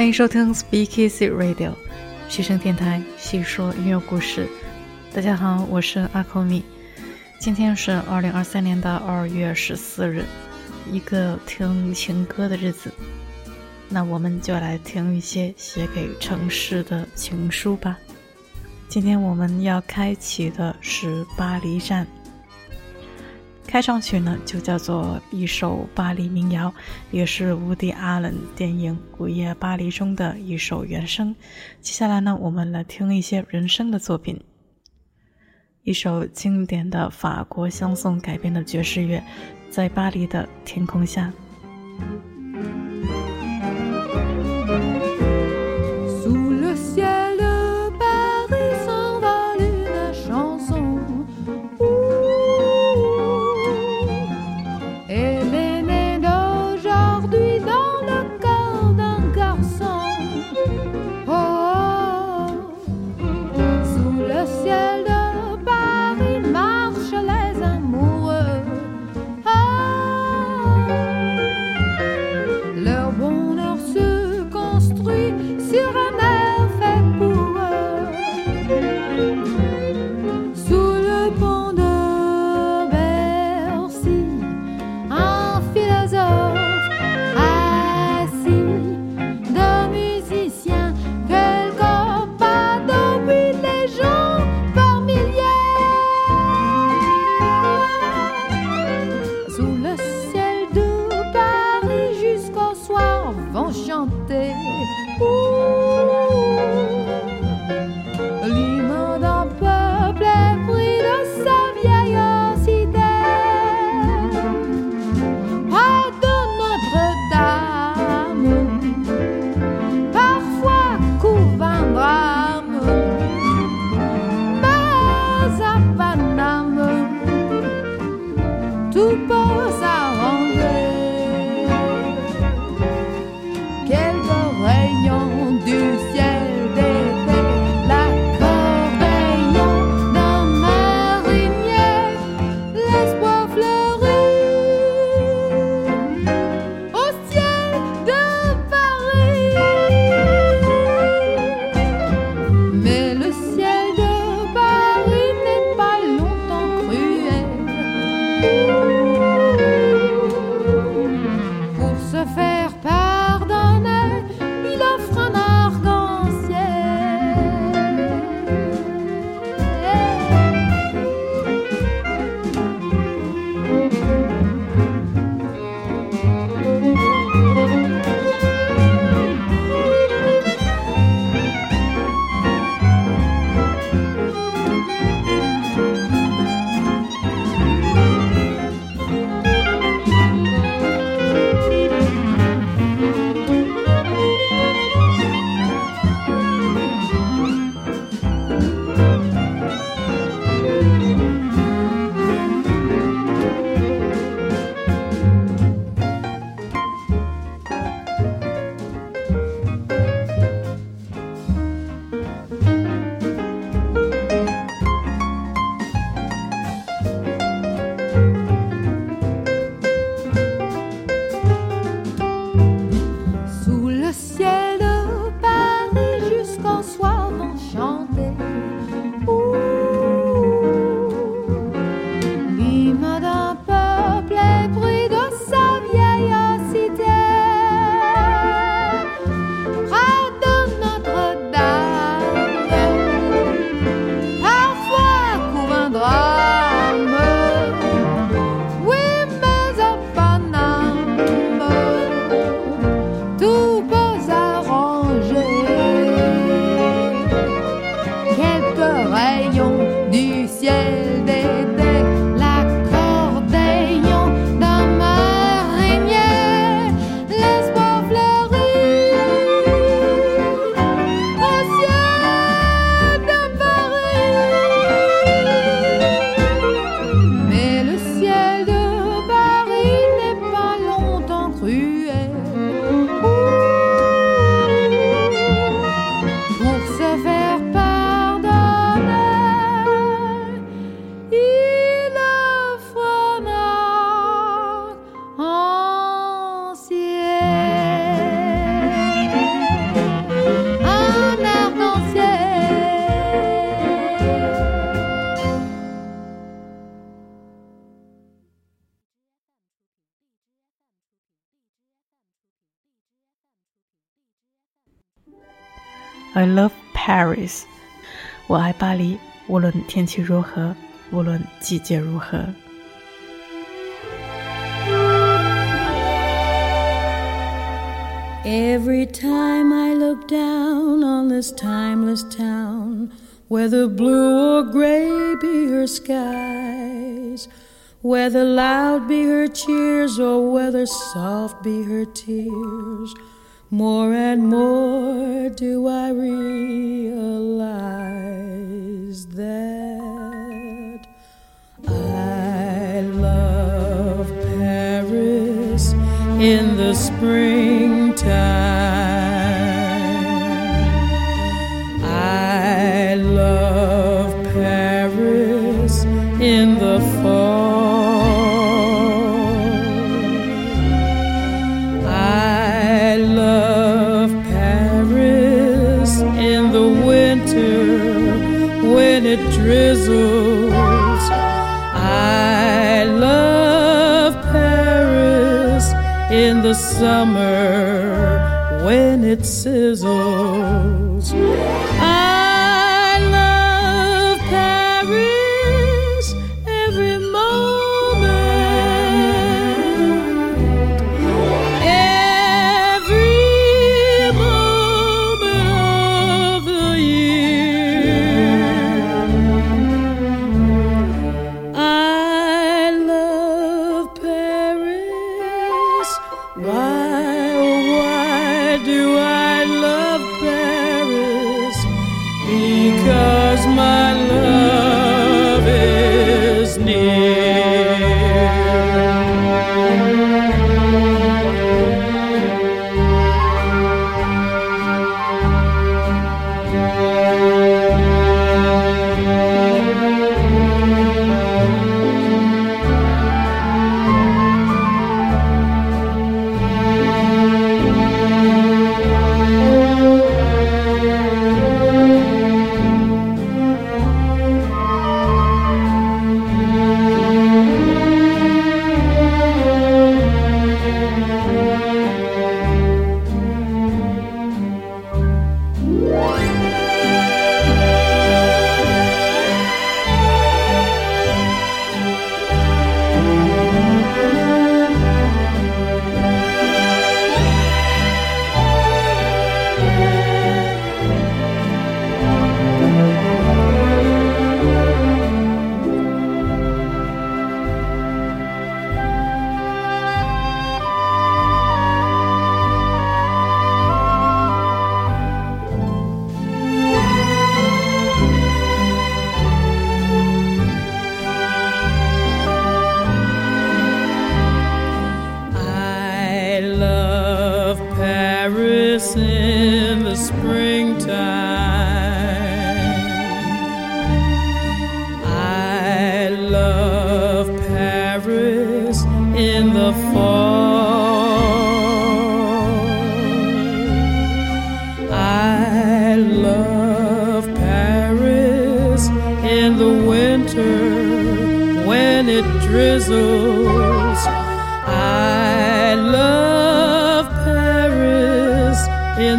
欢迎收听 Speak Easy Radio，学生电台，细说音乐故事。大家好，我是阿扣米。今天是二零二三年的二月十四日，一个听情歌的日子。那我们就来听一些写给城市的情书吧。今天我们要开启的是巴黎站。开场曲呢，就叫做一首巴黎民谣，也是伍迪·阿伦电影《午夜巴黎》中的一首原声。接下来呢，我们来听一些人声的作品，一首经典的法国香颂改编的爵士乐，《在巴黎的天空下》。I love Paris。我爱巴黎，无论天气如何，无论季节如何。Every time I look down on this timeless town, whether blue or gray be her skies, whether loud be her cheers or whether soft be her tears, more and more do I realize that I love Paris in the springtime. The summer when it sizzles.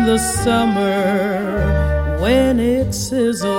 In the summer when it sizzles.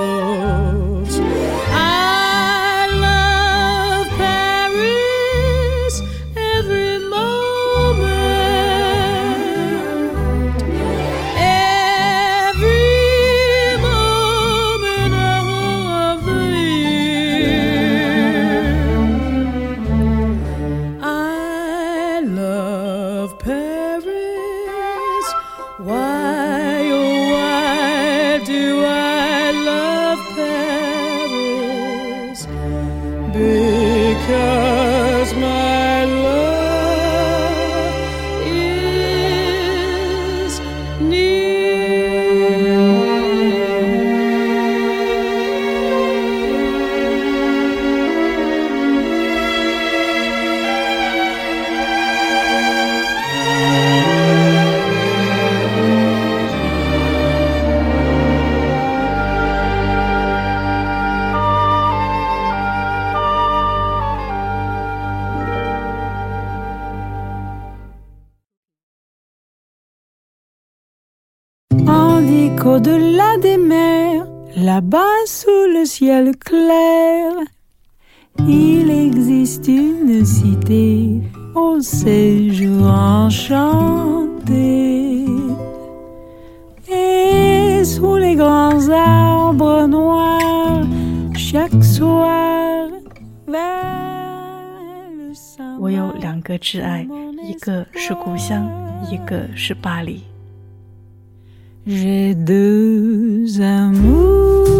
qu'au-delà des mers, là-bas sous le ciel clair, il existe une cité au séjour enchanté. Et sous les grands arbres noirs, chaque soir vers le 我有两个挚爱，一个是故乡，一个是巴黎。 J'ai deux amours,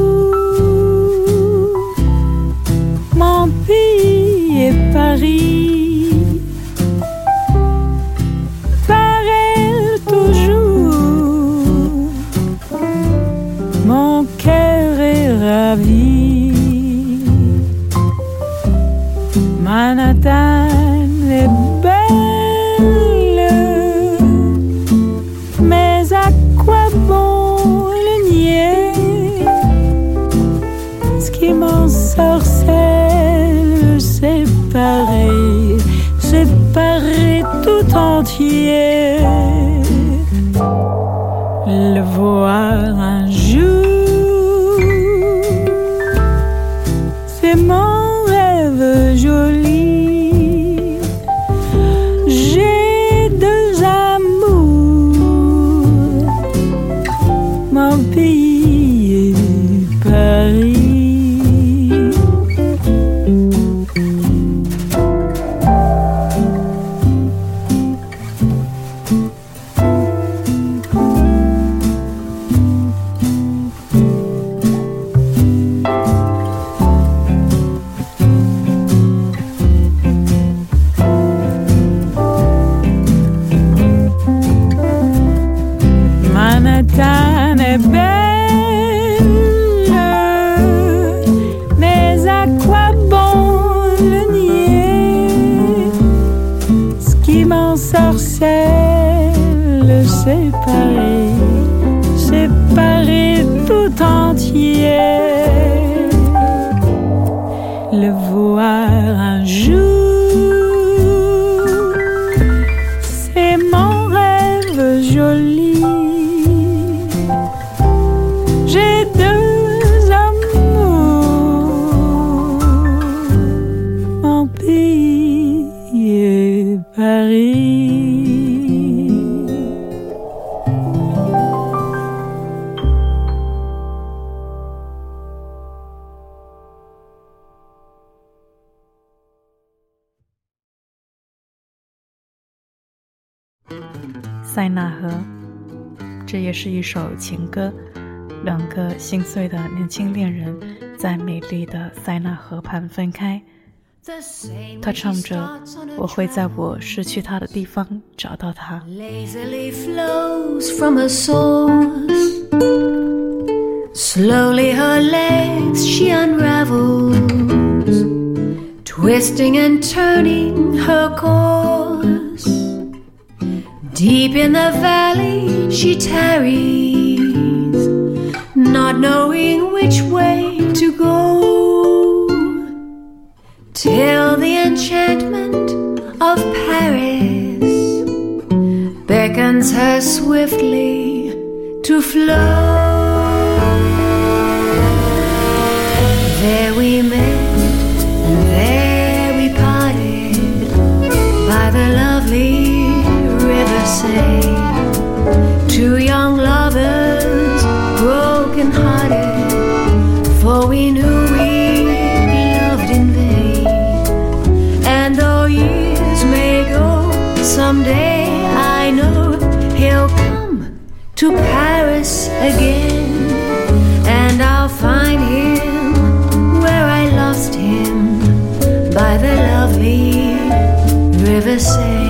c'est pareil tout entier. Le voir un jour, 是一首情歌。两个心碎的年轻恋人在美丽的塞纳河畔分开。他唱着：“我会在我失去他的地方找到他。lazily flows from her source. Slowly her legs she unravels, twisting and turning her. Deep in the valley she tarries, not knowing which way to go till the enchantment of Paris beckons her swiftly to flow. There we met, say. Two young lovers, broken hearted, for we knew we loved in vain. And though years may go, someday I know he'll come to Paris again. And I'll find him where I lost him by the lovely river Seine.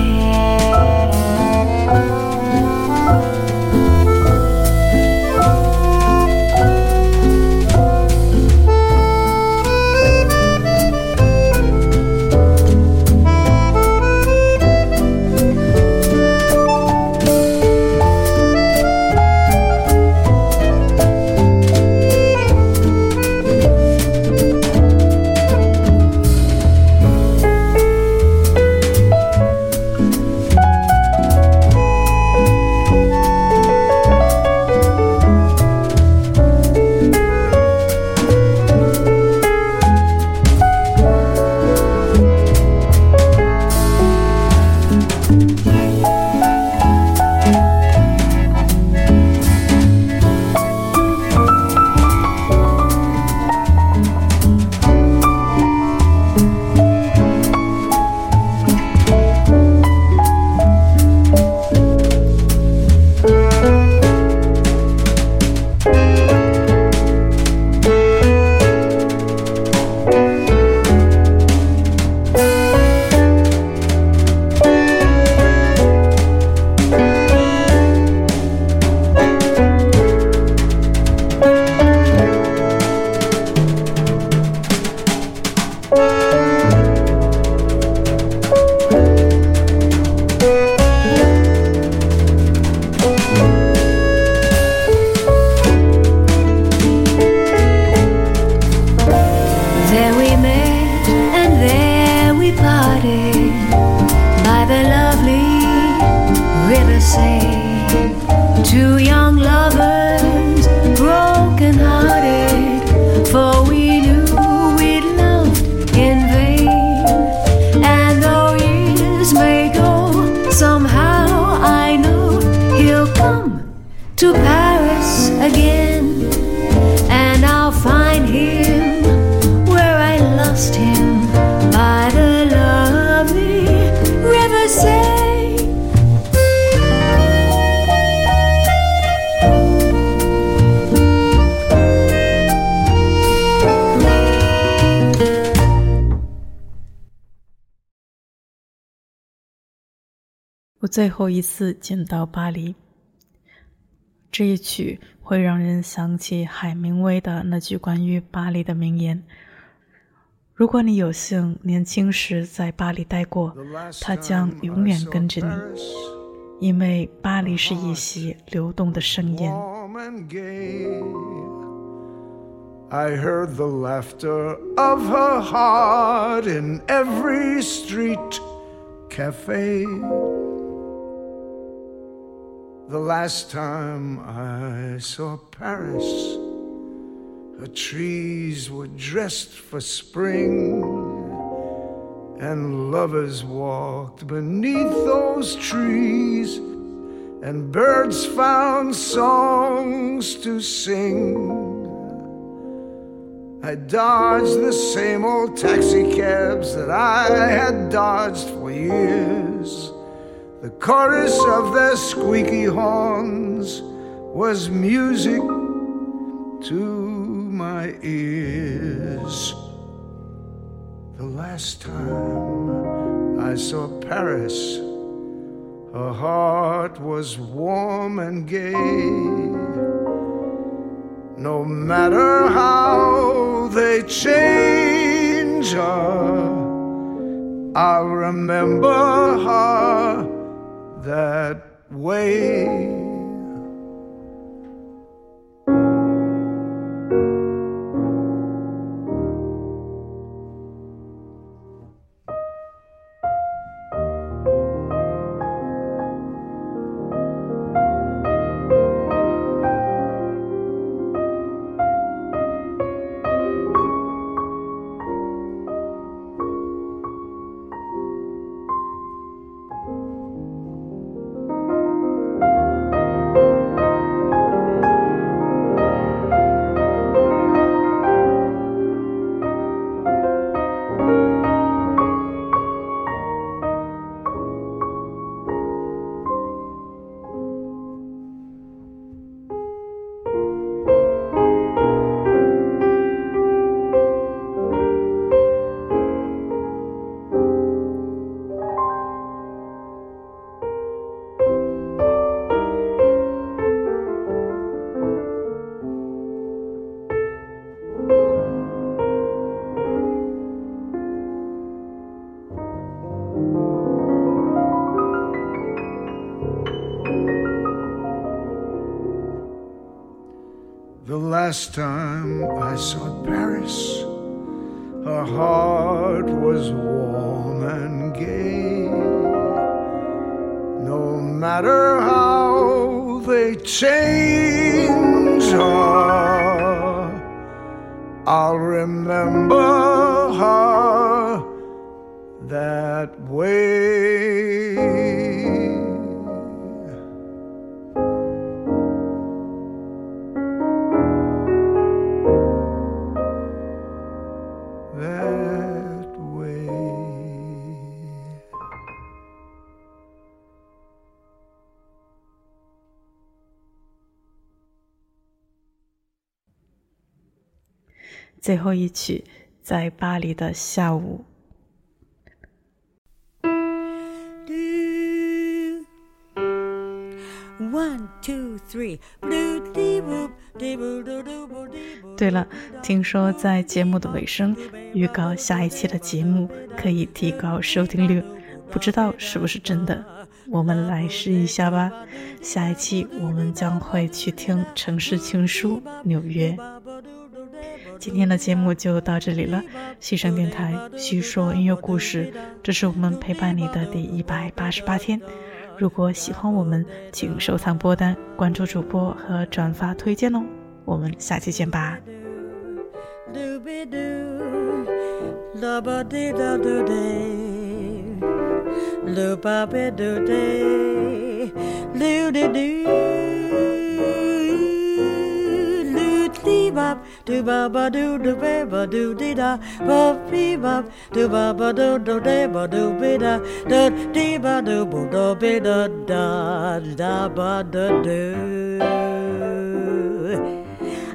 somehow I know he'll come to Paris again. 最后一次见到巴黎。这一曲会让人想起海明威的那句关于巴黎的名言：“如果你有幸年轻时在巴黎待过，它将永远跟着你，因为巴黎是一袭流动的盛宴。” I heard the laughter of her heart in every street cafe. The last time I saw Paris, her trees were dressed for spring, and lovers walked beneath those trees, and birds found songs to sing. I dodged the same old taxicabs that I had dodged for years. The chorus of their squeaky horns was music to my ears. The last time I saw Paris, her heart was warm and gay. No matter how they change her, I'll remember her that way. The last time I saw Paris, her heart was warm and gay. No matter how they change her, I'll remember her that way. 最后一曲，在巴黎的下午。One two three. 对了，听说在节目的尾声预告下一期的节目可以提高收听率，不知道是不是真的？我们来试一下吧。下一期我们将会去听《城市情书》纽约。今天的节目就到这里了，西声电台叙说音乐故事，这是我们陪伴你的第一百八十八天。如果喜欢我们，请收藏播单、关注主播和转发推荐哦。我们下期见吧。Doo ba ba doo doo ba ba doo dee da, ba bee bop, doo ba ba doo doo day ba doo be da, da dee ba doo boo da be da da da ba da doo.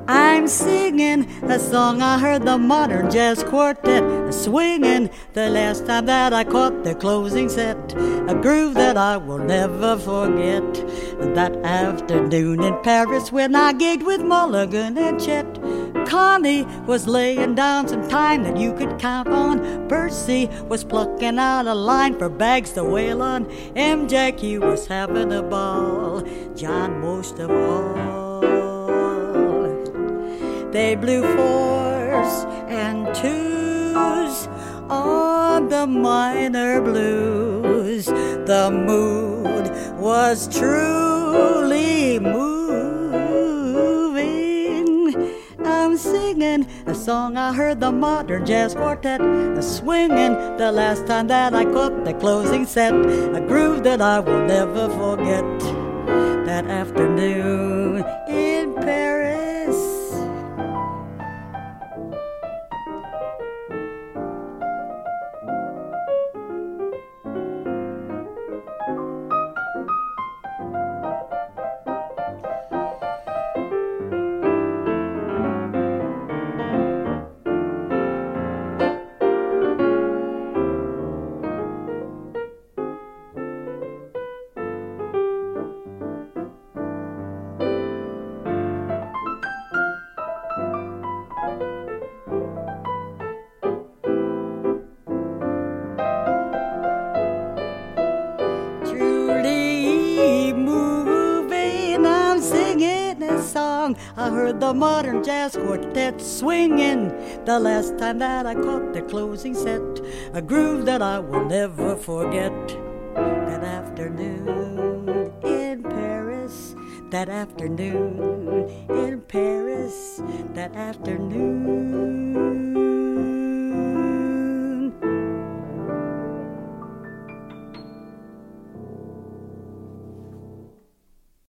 I'm singing a song I heard the modern jazz quartet swinging the last time that I caught the closing set. A groove that I will never forget. That afternoon in Paris when I gigged with Mulligan and Chet. Connie was laying down some time that you could count on. Percy was plucking out a line for bags to wail on. MJQ was having a ball. John most of all. They blew fours and twos on the minor blues. The mood was truly moving. Singing a song I heard the modern jazz quartet swinging the last time that I caught the closing set. A groove that I will never forget. That afternoon the modern jazz quartet swinging the last time that I caught the closing set. A groove that I will never forget. That afternoon in Paris, that afternoon in Paris, that afternoon.